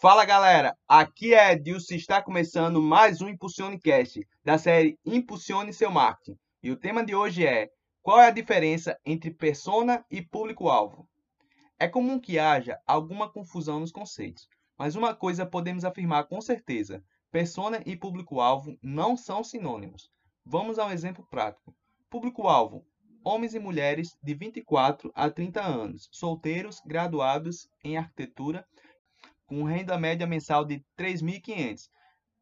Fala galera, aqui é Edilson e está começando mais um Impulsione Cast da série Impulsione Seu Marketing. E o tema de hoje é qual é a diferença entre persona e público-alvo? É comum que haja alguma confusão nos conceitos, mas uma coisa podemos afirmar com certeza: persona e público-alvo não são sinônimos. Vamos a um exemplo prático. Público-alvo: homens e mulheres de 24 a 30 anos, solteiros, graduados em arquitetura, com renda média mensal de 3.500.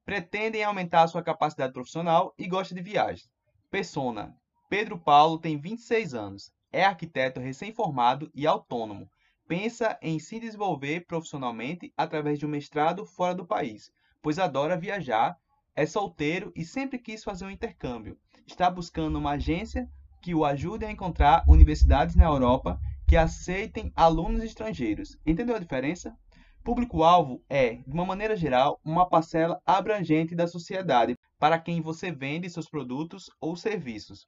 Pretendem aumentar sua capacidade profissional e gostam de viagens. Persona: Pedro Paulo tem 26 anos, é arquiteto recém-formado e autônomo. Pensa em se desenvolver profissionalmente através de um mestrado fora do país, pois adora viajar, é solteiro e sempre quis fazer um intercâmbio. Está buscando uma agência que o ajude a encontrar universidades na Europa que aceitem alunos estrangeiros. Entendeu a diferença? Público-alvo é, de uma maneira geral, uma parcela abrangente da sociedade para quem você vende seus produtos ou serviços.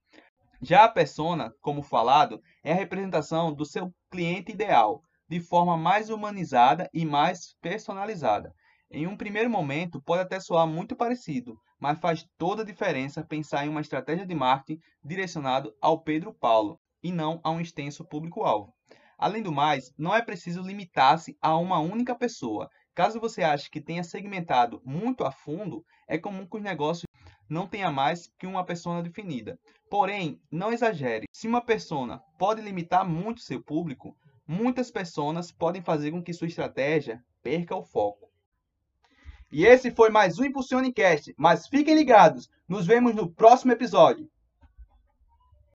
Já a persona, como falado, é a representação do seu cliente ideal, de forma mais humanizada e mais personalizada. Em um primeiro momento, pode até soar muito parecido, mas faz toda a diferença pensar em uma estratégia de marketing direcionado ao Pedro Paulo e não a um extenso público-alvo. Além do mais, não é preciso limitar-se a uma única pessoa. Caso você ache que tenha segmentado muito a fundo, é comum que os negócios não tenha mais que uma persona definida. Porém, não exagere. Se uma persona pode limitar muito seu público, muitas pessoas podem fazer com que sua estratégia perca o foco. E esse foi mais um Impulsione Cast, mas fiquem ligados, nos vemos no próximo episódio.